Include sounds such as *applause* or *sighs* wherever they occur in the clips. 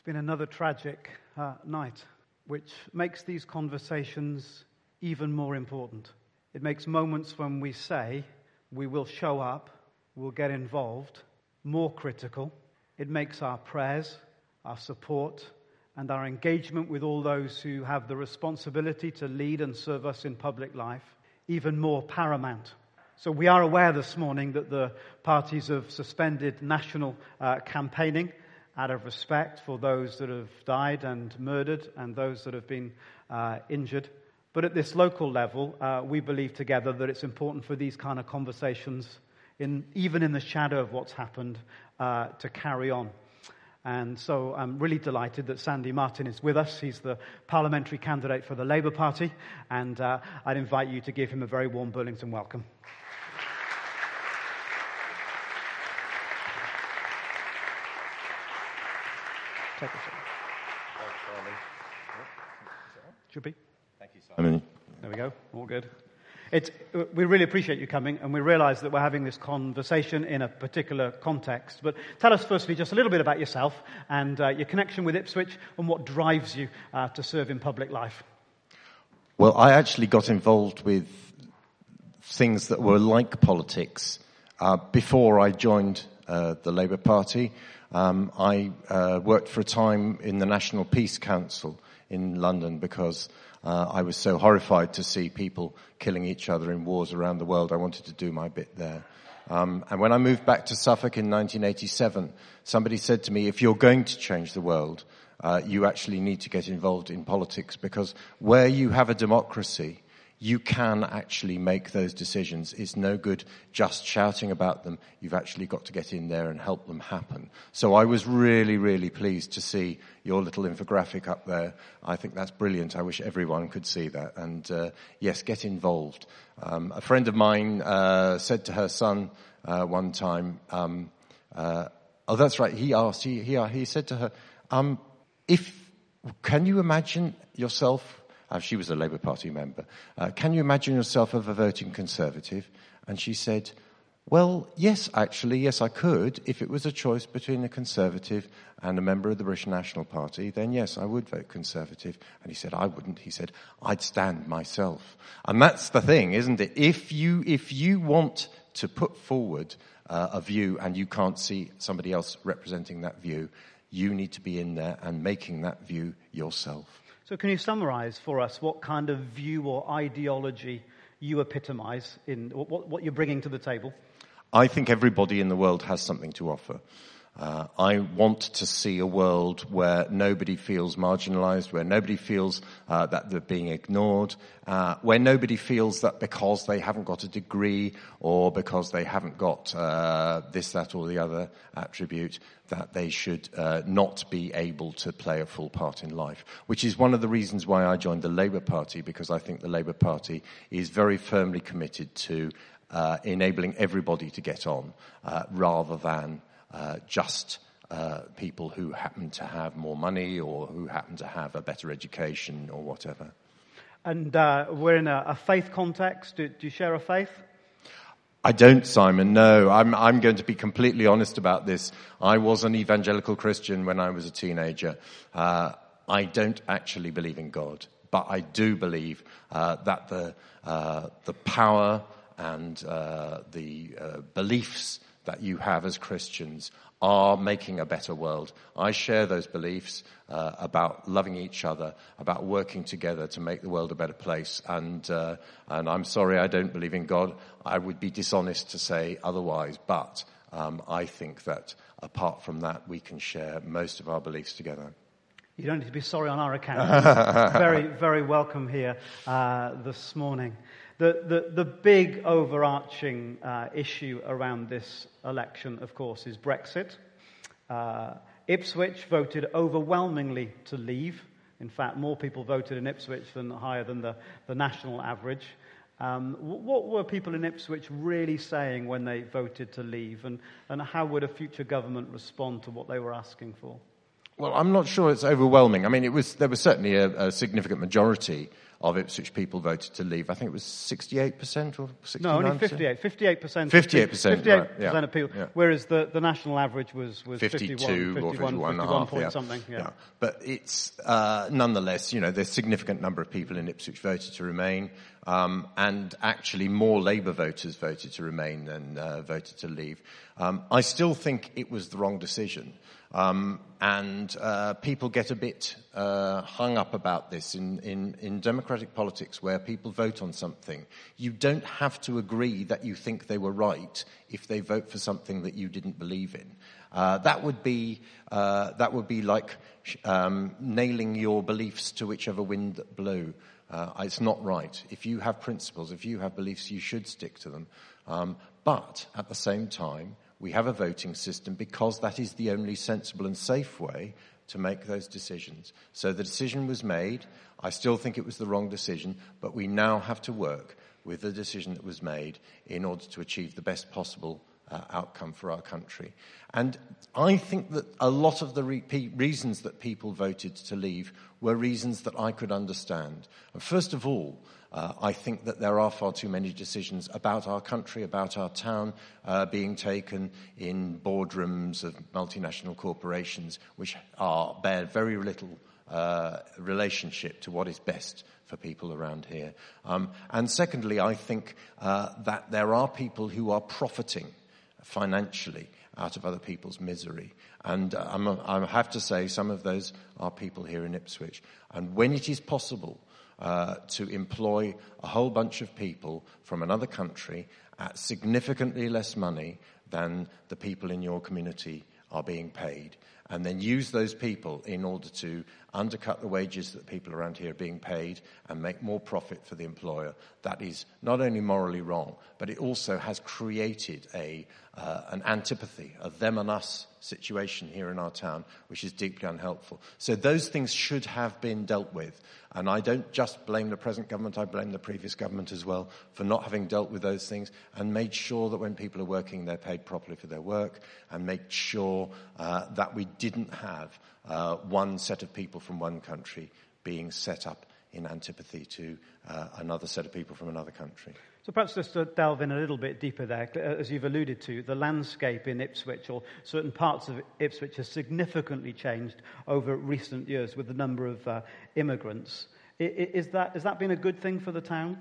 It's been another tragic uh, night, which makes these conversations even more important. It makes moments when we say we will show up, we'll get involved, more critical. It makes our prayers, our support, and our engagement with all those who have the responsibility to lead and serve us in public life even more paramount. So, we are aware this morning that the parties have suspended national uh, campaigning out of respect for those that have died and murdered and those that have been uh, injured. But at this local level, uh, we believe together that it's important for these kind of conversations, in, even in the shadow of what's happened, uh, to carry on. And so I'm really delighted that Sandy Martin is with us. He's the parliamentary candidate for the Labour Party, and uh, I'd invite you to give him a very warm Burlington welcome. Take a seat. Should be. Thank you, Simon. There we go. All good. It's, we really appreciate you coming, and we realize that we're having this conversation in a particular context. But tell us, firstly, just a little bit about yourself and uh, your connection with Ipswich and what drives you uh, to serve in public life. Well, I actually got involved with things that were like politics uh, before I joined uh, the Labour Party. Um, I uh, worked for a time in the National Peace Council in London because uh, I was so horrified to see people killing each other in wars around the world. I wanted to do my bit there. Um, and when I moved back to Suffolk in 1987, somebody said to me, if you're going to change the world, uh, you actually need to get involved in politics because where you have a democracy, you can actually make those decisions. It's no good just shouting about them. You've actually got to get in there and help them happen. So I was really, really pleased to see your little infographic up there. I think that's brilliant. I wish everyone could see that. And uh, yes, get involved. Um, a friend of mine uh, said to her son uh, one time, um, uh, "Oh, that's right." He asked. He he, he said to her, um, "If can you imagine yourself?" Uh, she was a Labour Party member. Uh, can you imagine yourself a voting Conservative? And she said, well, yes, actually, yes, I could. If it was a choice between a Conservative and a member of the British National Party, then yes, I would vote Conservative. And he said, I wouldn't. He said, I'd stand myself. And that's the thing, isn't it? If you, if you want to put forward uh, a view and you can't see somebody else representing that view, you need to be in there and making that view yourself. So, can you summarize for us what kind of view or ideology you epitomize in what, what you're bringing to the table? I think everybody in the world has something to offer. Uh, I want to see a world where nobody feels marginalized, where nobody feels uh, that they're being ignored, uh, where nobody feels that because they haven't got a degree or because they haven't got uh, this, that, or the other attribute, that they should uh, not be able to play a full part in life. Which is one of the reasons why I joined the Labour Party, because I think the Labour Party is very firmly committed to uh, enabling everybody to get on rather than just uh, people who happen to have more money or who happen to have a better education or whatever. And uh, we're in a, a faith context. Do, do, you share a faith? I don't, Simon. No, I'm, I'm going to be completely honest about this. I was an evangelical Christian when I was a teenager. Uh, I don't actually believe in God, but I do believe uh, that the uh, the power and the beliefs that you have as Christians are making a better world. I share those beliefs uh, about loving each other, about working together to make the world a better place. And uh, and I'm sorry I don't believe in God. I would be dishonest to say otherwise. But um, I think that apart from that, we can share most of our beliefs together. You don't need to be sorry on our account. *laughs* very, very welcome here uh, this morning. The, the, the big overarching uh, issue around this election, of course, is Brexit. Uh, Ipswich voted overwhelmingly to leave. In fact, more people voted in Ipswich than higher than the, the national average. Um, what were people in Ipswich really saying when they voted to leave, and, and how would a future government respond to what they were asking for? Well, I'm not sure it's overwhelming. I mean, it was there was certainly a, a significant majority of Ipswich people voted to leave. I think it was 68% or 69%? No, only 58. 58%. 58%, 58% right, yeah, of people. yeah. Whereas the, the national average was, was 52 51, or 51, 51 and a 51 half, point yeah. something. Yeah. But it's uh, nonetheless, you know, there's a significant number of people in Ipswich voted to remain, um, and actually more Labour voters voted to remain than uh, voted to leave. Um, I still think it was the wrong decision. Um, and uh, people get a bit uh, hung up about this in, in, in democratic politics where people vote on something. You don't have to agree that you think they were right if they vote for something that you didn't believe in. Uh, that would be uh, that would be like um, nailing your beliefs to whichever wind that blew. Uh, it's not right. If you have principles, if you have beliefs, you should stick to them. Um, but at the same time, we have a voting system because that is the only sensible and safe way to make those decisions. So the decision was made. I still think it was the wrong decision, but we now have to work with the decision that was made in order to achieve the best possible uh, outcome for our country. And I think that a lot of the re- reasons that people voted to leave were reasons that I could understand. And first of all, uh, I think that there are far too many decisions about our country, about our town, uh, being taken in boardrooms of multinational corporations, which are bear very little uh, relationship to what is best for people around here. Um, and secondly, I think uh, that there are people who are profiting financially out of other people's misery. And uh, I have to say, some of those are people here in Ipswich. And when it is possible uh, to employ a whole bunch of people from another country at significantly less money than the people in your community are being paid, and then use those people in order to undercut the wages that people around here are being paid and make more profit for the employer. That is not only morally wrong, but it also has created a, uh, an antipathy, a them and us situation here in our town, which is deeply unhelpful. So those things should have been dealt with. And I don't just blame the present government, I blame the previous government as well for not having dealt with those things and made sure that when people are working, they're paid properly for their work and made sure uh, that we didn't have uh, one set of people from one country being set up in antipathy to uh, another set of people from another country. So perhaps just to delve in a little bit deeper there, uh, as you've alluded to, the landscape in Ipswich or certain parts of Ipswich has significantly changed over recent years with the number of uh, immigrants. Is that, has that been a good thing for the town?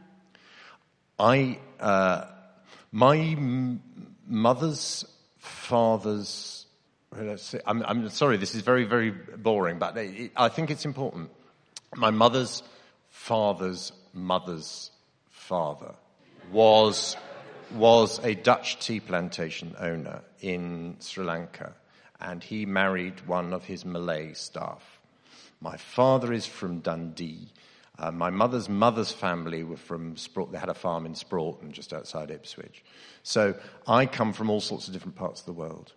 I, uh, my m- mother's father's, well, let's see, I'm, I'm sorry, this is very, very boring, but it, I think it's important. My mother's father's mother's father was, was a Dutch tea plantation owner in Sri Lanka, and he married one of his Malay staff. My father is from Dundee. Uh, my mother's mother's family were from Sprought. They had a farm in Sproughton, just outside Ipswich. So I come from all sorts of different parts of the world.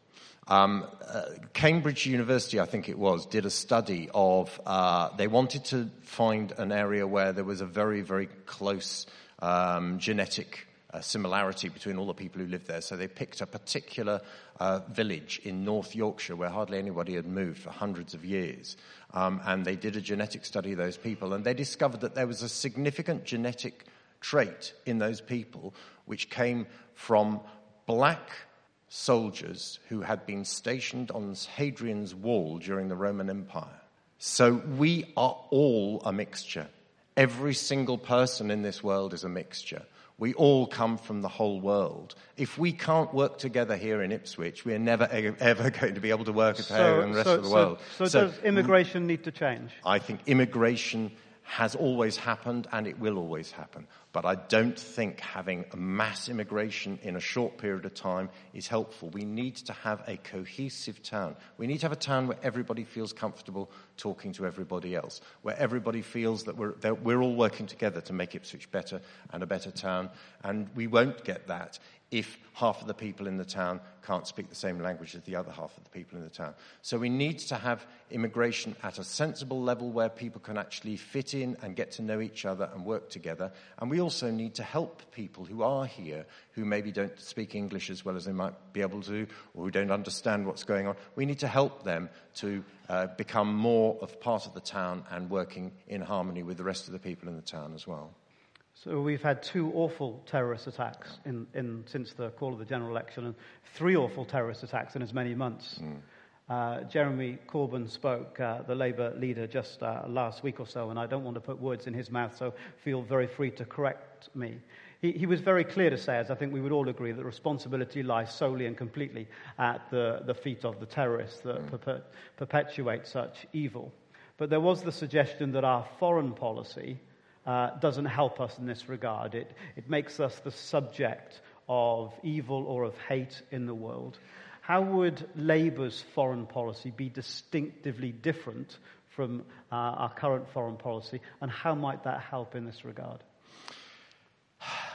Um, uh, Cambridge University, I think it was, did a study of. Uh, they wanted to find an area where there was a very, very close um, genetic uh, similarity between all the people who lived there. So they picked a particular uh, village in North Yorkshire where hardly anybody had moved for hundreds of years. Um, and they did a genetic study of those people, and they discovered that there was a significant genetic trait in those people which came from black soldiers who had been stationed on Hadrian's Wall during the Roman Empire. So we are all a mixture. Every single person in this world is a mixture. We all come from the whole world. If we can't work together here in Ipswich, we're never ever *laughs* going to be able to work at home and the rest so, of the so- world. So, does immigration need to change? I think immigration has always happened and it will always happen. But I don't think having a mass immigration in a short period of time is helpful. We need to have a cohesive town. We need to have a town where everybody feels comfortable talking to everybody else, where everybody feels that we're, that we're all working together to make Ipswich better and a better town. And we won't get that if half of the people in the town can't speak the same language as the other half of the people in the town. So we need to have immigration at a sensible level where people can actually fit in and get to know each other and work together. And we also need to help people who are here who maybe don't speak English as well as they might be able to or who don't understand what's going on. We need to help them to uh, become more of part of the town and working in harmony with the rest of the people in the town as well. So we've had two awful terrorist attacks in, in, since the call of the general election, and three awful terrorist attacks in as many months. Mm. Uh, Jeremy Corbyn spoke, uh, the Labour leader, just uh, last week or so, and I don't want to put words in his mouth, so feel very free to correct me. He, he was very clear to say, as I think we would all agree, that responsibility lies solely and completely at the, the feet of the terrorists that mm. perpetuate such evil. But there was the suggestion that our foreign policy uh, doesn't help us in this regard. It, it makes us the subject of evil or of hate in the world. How would Labour's foreign policy be distinctively different from uh, our current foreign policy, and how might that help in this regard?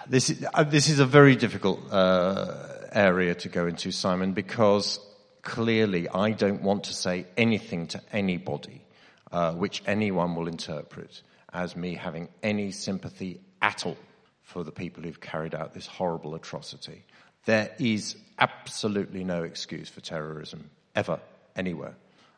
This is, uh, this is a very difficult uh, area to go into, Simon, because clearly I don't want to say anything to anybody uh, which anyone will interpret as me having any sympathy at all for the people who've carried out this horrible atrocity. There is absolutely no excuse for terrorism ever, anywhere.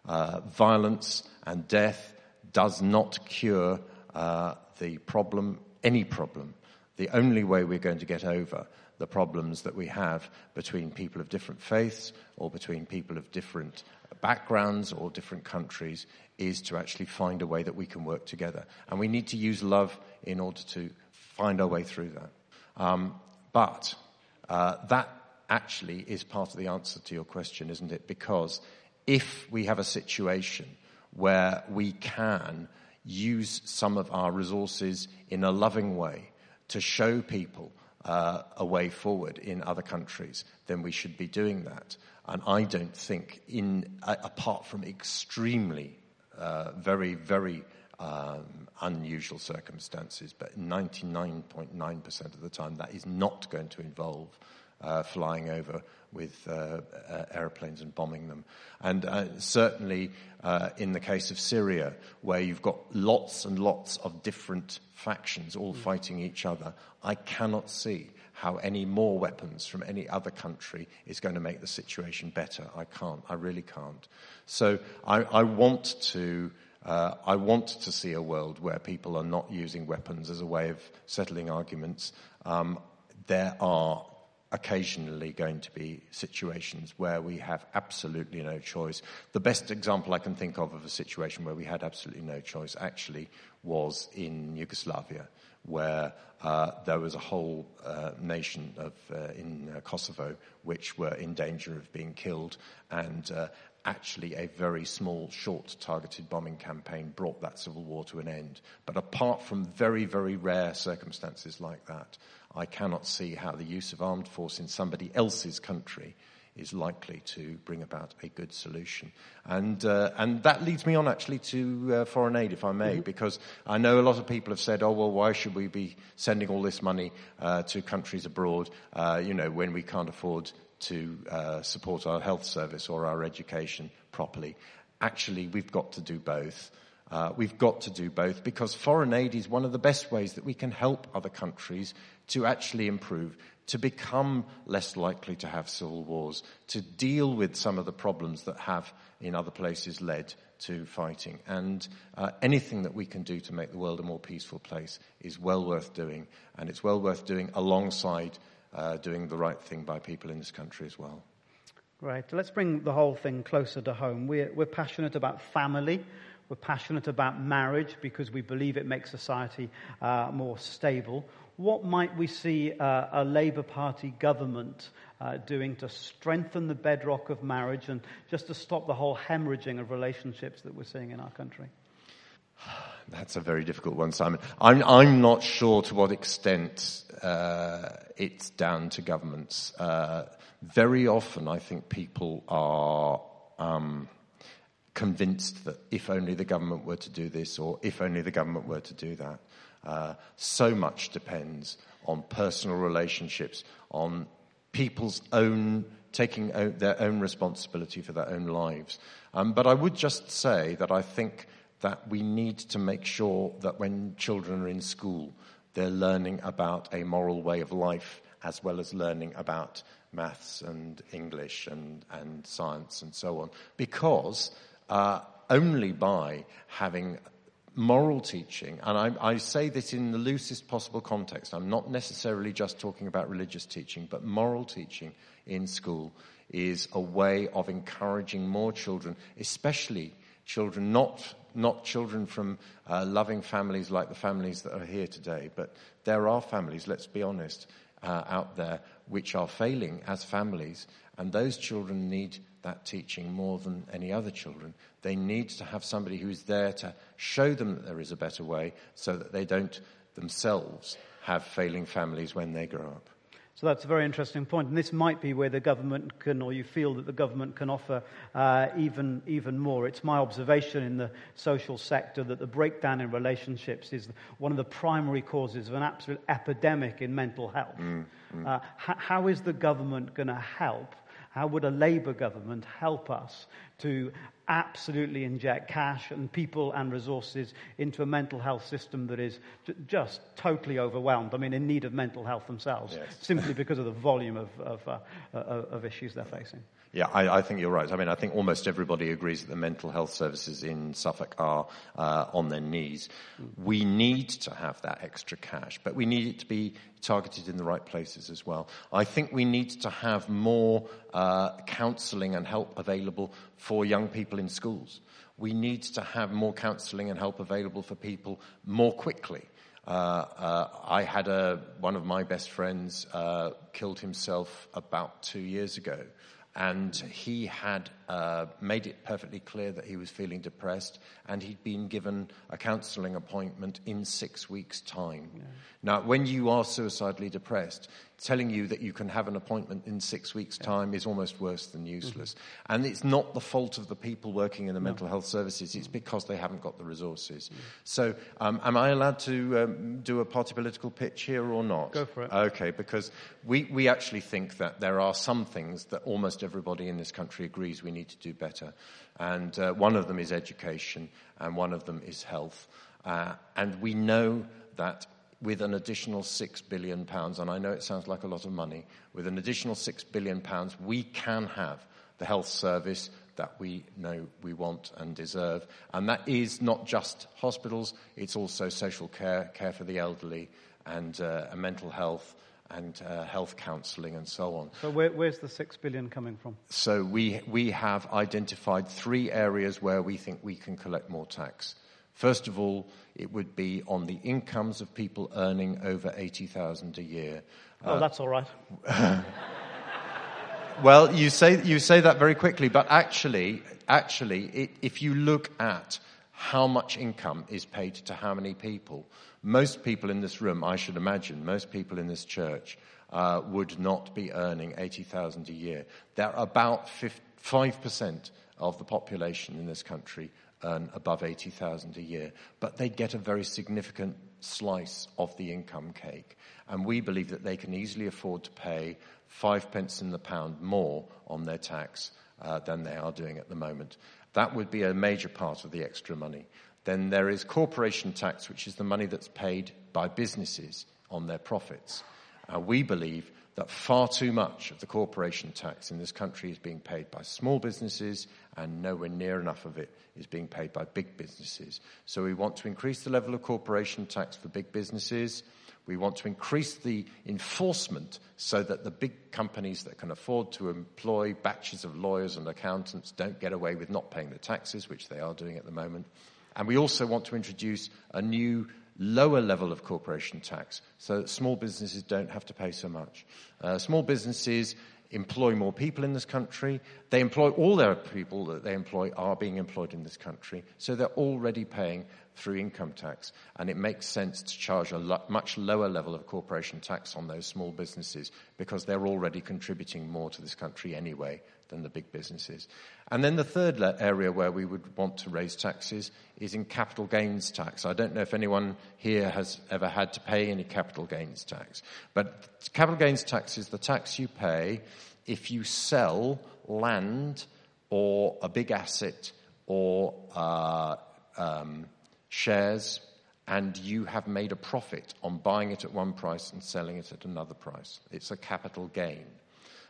Uh, violence and death does not cure uh, the problem, any problem. The only way we're going to get over the problems that we have between people of different faiths or between people of different backgrounds or different countries is to actually find a way that we can work together. And we need to use love in order to find our way through that. Um, but uh, that actually is part of the answer to your question, isn't it? Because if we have a situation where we can use some of our resources in a loving way to show people uh, a way forward in other countries, then we should be doing that. And I don't think, in uh, apart from extremely, uh, very, very um, unusual circumstances, but 99.9% of the time, that is not going to involve uh, flying over with uh, uh, aeroplanes and bombing them. And uh, certainly uh, in the case of Syria, where you've got lots and lots of different factions all mm. fighting each other, I cannot see how any more weapons from any other country is going to make the situation better. I can't. I really can't. So I, I want to. Uh, I want to see a world where people are not using weapons as a way of settling arguments. Um, there are occasionally going to be situations where we have absolutely no choice. The best example I can think of of a situation where we had absolutely no choice actually was in Yugoslavia, where uh, there was a whole uh, nation of, uh, in uh, Kosovo which were in danger of being killed, and uh, actually a very small, short, targeted bombing campaign brought that civil war to an end. But apart from very, very rare circumstances like that, I cannot see how the use of armed force in somebody else's country is likely to bring about a good solution. And, uh, and that leads me on actually to uh, foreign aid, if I may, mm-hmm. because I know a lot of people have said, oh, well, why should we be sending all this money uh, to countries abroad, uh, you know, when we can't afford to uh, support our health service or our education properly? Actually, we've got to do both. Uh, we've got to do both because foreign aid is one of the best ways that we can help other countries to actually improve, to become less likely to have civil wars, to deal with some of the problems that have in other places led to fighting. And uh, anything that we can do to make the world a more peaceful place is well worth doing. And it's well worth doing alongside uh, doing the right thing by people in this country as well. Right. Let's bring the whole thing closer to home. We're, we're passionate about family. We're passionate about marriage because we believe it makes society uh, more stable what might we see uh, a Labour Party government uh, doing to strengthen the bedrock of marriage and just to stop the whole hemorrhaging of relationships that we're seeing in our country? *sighs* That's a very difficult one, Simon. I'm, I'm not sure to what extent uh, it's down to governments. Uh, very often, I think people are um, convinced that if only the government were to do this or if only the government were to do that. Uh, so much depends on personal relationships, on people's own taking their own responsibility for their own lives. Um, but I would just say that I think that we need to make sure that when children are in school, they're learning about a moral way of life as well as learning about maths and English and, and science and so on. Because uh, only by having moral teaching, and I, I, say this in the loosest possible context, I'm not necessarily just talking about religious teaching, but moral teaching in school is a way of encouraging more children, especially children, not, not children from uh, loving families like the families that are here today, but there are families, let's be honest, uh, out there which are failing as families, and those children need that teaching more than any other children. They need to have somebody who's there to show them that there is a better way so that they don't themselves have failing families when they grow up. So that's a very interesting. And this might be where the government can, or you feel that the government can offer uh, even, even more. It's my observation in the social sector that the breakdown in relationships is one of the primary causes of an absolute epidemic in mental health. Mm, mm. Uh, h- how is the government going to help? How would a Labour government help us to absolutely inject cash and people and resources into a mental health system that is j- just totally overwhelmed. I mean, in need of mental health themselves, yes. simply because of the volume of, of, uh, uh, of issues they're facing. Yeah, I, I, think you're right. I mean, I think almost everybody agrees that the mental health services in Suffolk are uh, on their knees. We need to have that extra cash, but we need it to be targeted in the right places as well. I think we need to have more uh, counselling and help available for young people in schools. We need to have more counselling and help available for people more quickly. Uh, uh, I had a, one of my best friends uh, killed himself about two years ago and he had uh, made it perfectly clear that he was feeling depressed, and he'd been given a counselling appointment in six weeks' time. Yeah. Now, when you are suicidally depressed, telling you that you can have an appointment in six weeks' time is almost worse than useless. Mm-hmm. And it's not the fault of the people working in the no. mental health services, it's because they haven't got the resources. Mm-hmm. So, um, am I allowed to um, do a party political pitch here or not? Go for it. Okay, because we, we actually think that there are some things that almost everybody in this country agrees we need to do better. And uh, one of them is education, and one of them is health. Uh, and we know that with an additional six billion pounds, and I know it sounds like a lot of money, with an additional six billion pounds, we can have the health service that we know we want and deserve. And that is not just hospitals, it's also social care, care for the elderly, and uh, mental health, and uh, health counselling and so on. So where, where's the six billion coming from? So we, we have identified three areas where we think we can collect more tax. First of all, it would be on the incomes of people earning over 80,000 a year. Oh, uh, that's all right. *laughs* well, you say, you say that very quickly, but actually, actually, it, if you look at how much income is paid to how many people, most people in this room, I should imagine, most people in this church uh, would not be earning 80,000 a year. There are about 5% of the population in this country earn above 80,000 a year, but they get a very significant slice of the income cake. And we believe that they can easily afford to pay five pence in the pound more on their tax uh, than they are doing at the moment. That would be a major part of the extra money. Then there is corporation tax, which is the money that's paid by businesses on their profits. Uh, we believe that far too much of the corporation tax in this country is being paid by small businesses and nowhere near enough of it is being paid by big businesses. So we want to increase the level of corporation tax for big businesses. We want to increase the enforcement so that the big companies that can afford to employ batches of lawyers and accountants don't get away with not paying the taxes, which they are doing at the moment. And we also want to introduce a new lower level of corporation tax so that small businesses don't have to pay so much. Uh, small businesses employ more people in this country. They employ all their people that they employ are being employed in this country. So they're already paying through income tax. And it makes sense to charge a lo- much lower level of corporation tax on those small businesses because they're already contributing more to this country anyway than the big businesses. And then the third area where we would want to raise taxes is in capital gains tax. I don't know if anyone here has ever had to pay any capital gains tax, but capital gains tax is the tax you pay if you sell land or a big asset or uh, um, shares and you have made a profit on buying it at one price and selling it at another price. It's a capital gain.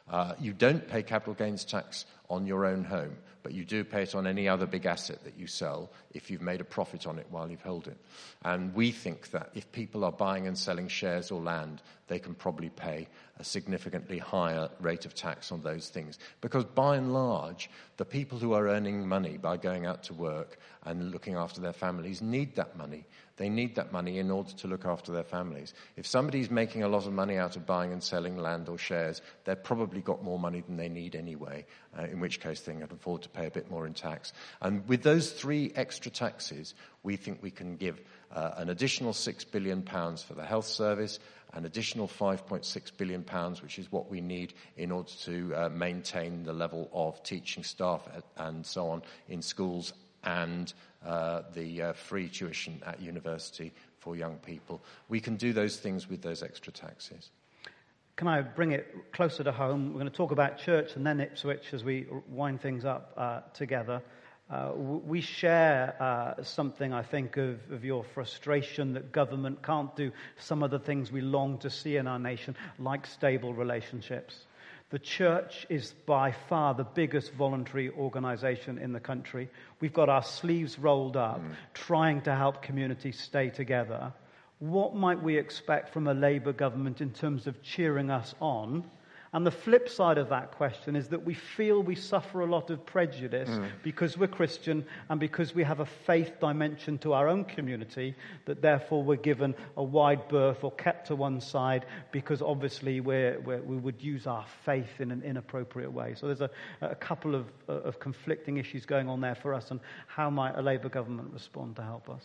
Uh, you don't pay capital gains tax on your own home, but you do pay it on any other big asset that you sell if you've made a profit on it while you've held it. And we think that if people are buying and selling shares or land, they can probably pay a significantly higher rate of tax on those things. Because by and large, the people who are earning money by going out to work and looking after their families need that money. They need that money in order to look after their families. If somebody's making a lot of money out of buying and selling land or shares, they've probably got more money than they need anyway, uh, in which case they can afford to pay a bit more in tax. And with those three extra taxes, we think we can give uh, an additional £6 billion for the health service, an additional 5.6 billion pounds, which is what we need in order to uh, maintain the level of teaching staff and so on in schools and uh, the uh, free tuition at university for young people. We can do those things with those extra taxes. Can I bring it closer to home? We're going to talk about church and then Ipswich as we wind things up uh, together. Uh, we share uh, something, I think, of, of, your frustration that government can't do some of the things we long to see in our nation, like stable relationships. The church is by far the biggest voluntary organization in the country. We've got our sleeves rolled up, mm. trying to help communities stay together. What might we expect from a Labour government in terms of cheering us on and the flip side of that question is that we feel we suffer a lot of prejudice mm. because we're Christian and because we have a faith dimension to our own community, that therefore we're given a wide berth or kept to one side because obviously we're, we're, we would use our faith in an inappropriate way. So there's a, a couple of, of conflicting issues going on there for us, and how might a Labour government respond to help us?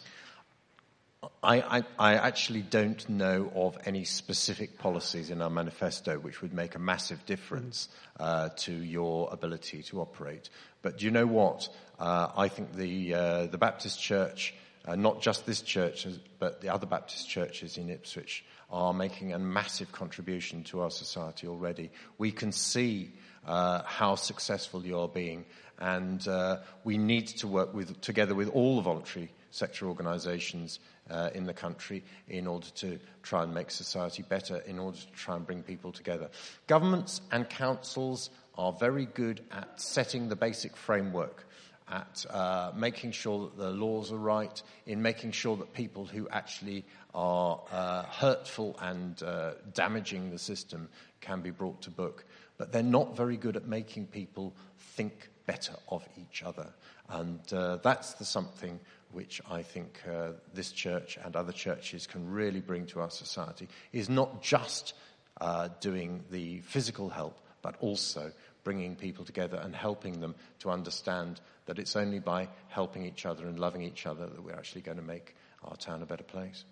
I, I, I, actually don't know of any specific policies in our manifesto which would make a massive difference uh, to your ability to operate. But do you know what? Uh, I think the, uh, the Baptist Church, uh, not just this church, but the other Baptist churches in Ipswich, are making a massive contribution to our society already. We can see uh, how successful you're being, and uh, we need to work with, together with all the voluntary sector organisations uh, in the country in order to try and make society better, in order to try and bring people together. Governments and councils are very good at setting the basic framework, at uh, making sure that the laws are right, in making sure that people who actually are uh, hurtful and uh, damaging the system can be brought to book. But they're not very good at making people think better of each other. And uh, that's the something which I think uh, this church and other churches can really bring to our society, is not just uh, doing the physical help, but also bringing people together and helping them to understand that it's only by helping each other and loving each other that we're actually going to make our town a better place.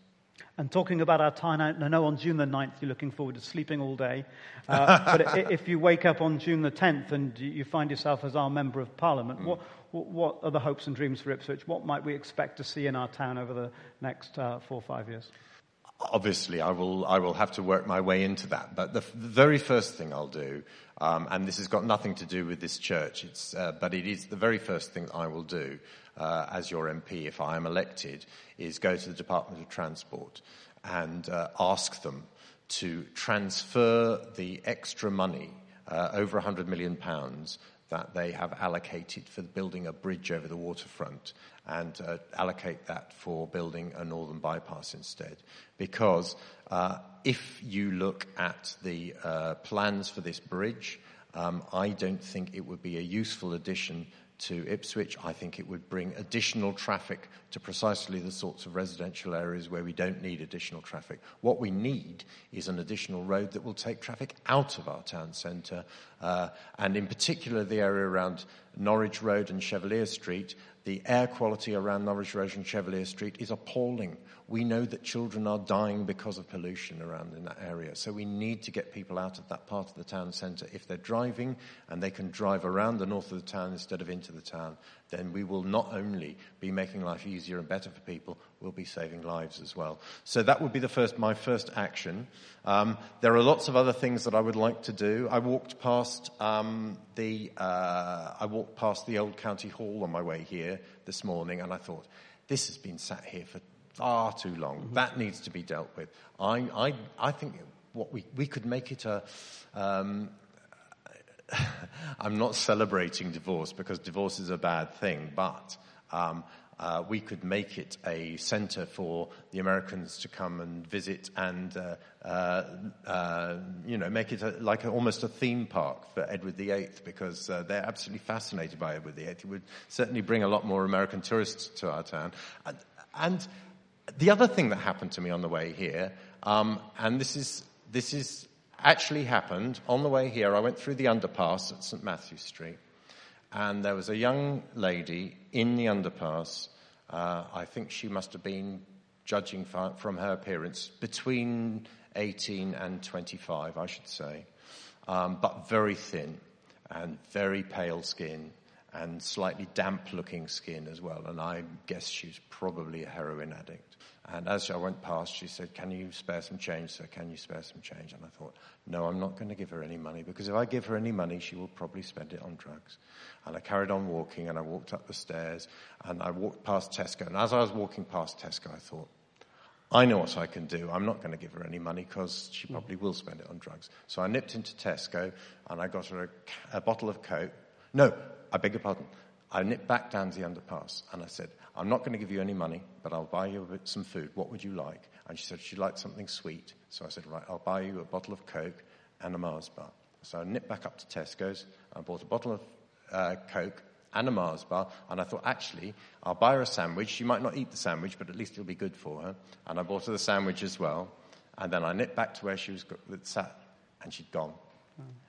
And talking about our time, I know on June the 9th you're looking forward to sleeping all day. Uh, *laughs* but if you wake up on June the 10th and you find yourself as our Member of Parliament, mm. what, what are the hopes and dreams for Ipswich? What might we expect to see in our town over the next uh, four or five years? Obviously, I will, I will have to work my way into that. But the, the very first thing I'll do, um, and this has got nothing to do with this church, uh, but it is the very first thing I will do uh, as your MP if I am elected, is go to the Department of Transport and uh, ask them to transfer the extra money, uh, over £100 million, that they have allocated for building a bridge over the waterfront and uh, allocate that for building a northern bypass instead. Because uh, if you look at the uh, plans for this bridge, um, I don't think it would be a useful addition to Ipswich. I think it would bring additional traffic to precisely the sorts of residential areas where we don't need additional traffic. What we need is an additional road that will take traffic out of our town centre, uh, and in particular the area around Norwich Road and Chevallier Street. The air quality around Norwich Road and Chevallier Street is appalling. We know that children are dying because of pollution around in that area. So we need to get people out of that part of the town centre. If they're driving and they can drive around the north of the town instead of into the town, then we will not only be making life easier and better for people, we'll be saving lives as well. So that would be the first, my first action. Um, there are lots of other things that I would like to do. I walked past um, the, uh, I walked past the old county hall on my way here this morning, and I thought, this has been sat here for far too long. Mm-hmm. That needs to be dealt with. I, I, I think what we, we could make it a, um, *laughs* I'm not celebrating divorce because divorce is a bad thing, but um, uh, we could make it a center for the Americans to come and visit and, uh, uh, uh you know, make it a, like a, almost a theme park for Edward VIII because uh, they're absolutely fascinated by Edward VIII. It would certainly bring a lot more American tourists to our town. And, and the other thing that happened to me on the way here, um, and this is, this is actually happened on the way here. I went through the underpass at St. Matthew Street, and there was a young lady in the underpass. Uh, I think she must have been, judging from her appearance, between 18 and 25, I should say, um, but very thin and very pale skin and slightly damp looking skin as well. And I guess she's probably a heroin addict. And as I went past, she said, Can you spare some change, sir? Can you spare some change? And I thought, No, I'm not going to give her any money because if I give her any money, she will probably spend it on drugs. And I carried on walking and I walked up the stairs and I walked past Tesco. And as I was walking past Tesco, I thought, I know what I can do. I'm not going to give her any money because she hmm. probably will spend it on drugs. So I nipped into Tesco and I got her a, a bottle of Coke. No, I beg your pardon. I nipped back down to the underpass and I said, I'm not going to give you any money, but I'll buy you some food. What would you like? And she said she'd like something sweet. So I said, right, I'll buy you a bottle of Coke and a Mars bar. So I nipped back up to Tesco's. I bought a bottle of uh, Coke and a Mars bar. And I thought, actually, I'll buy her a sandwich. She might not eat the sandwich, but at least it'll be good for her. And I bought her the sandwich as well. And then I nipped back to where she was sat, and she'd gone.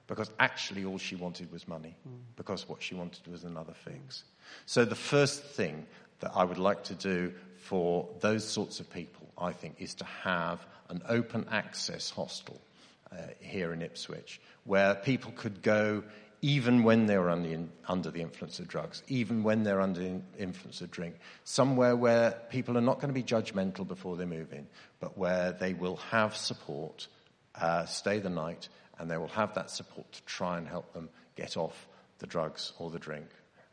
Because actually, all she wanted was money, mm. because what she wanted was another fix. So, the first thing that I would like to do for those sorts of people, I think, is to have an open access hostel uh, here in Ipswich where people could go even when they're under, under the influence of drugs, even when they're under the influence of drink, somewhere where people are not going to be judgmental before they move in, but where they will have support, uh, stay the night, and they will have that support to try and help them get off the drugs or the drink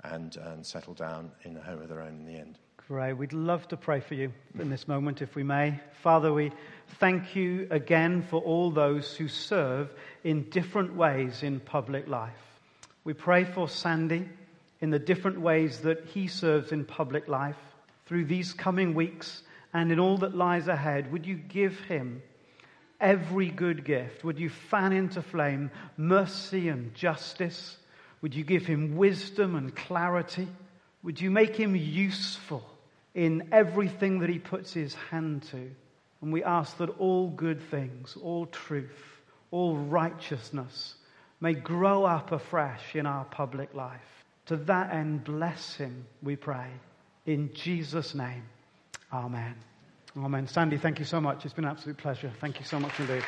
and, and settle down in a home of their own in the end. Great. We'd love to pray for you in this moment, if we may. Father, we thank you again for all those who serve in different ways in public life. We pray for Sandy in the different ways that he serves in public life through these coming weeks and in all that lies ahead. Would you give him every good gift? Would you fan into flame mercy and justice? Would you give him wisdom and clarity? Would you make him useful in everything that he puts his hand to? And we ask that all good things, all truth, all righteousness may grow up afresh in our public life. To that end, bless him, we pray. In Jesus' name, amen. Amen. Sandy, thank you so much. It's been an absolute pleasure. Thank you so much indeed.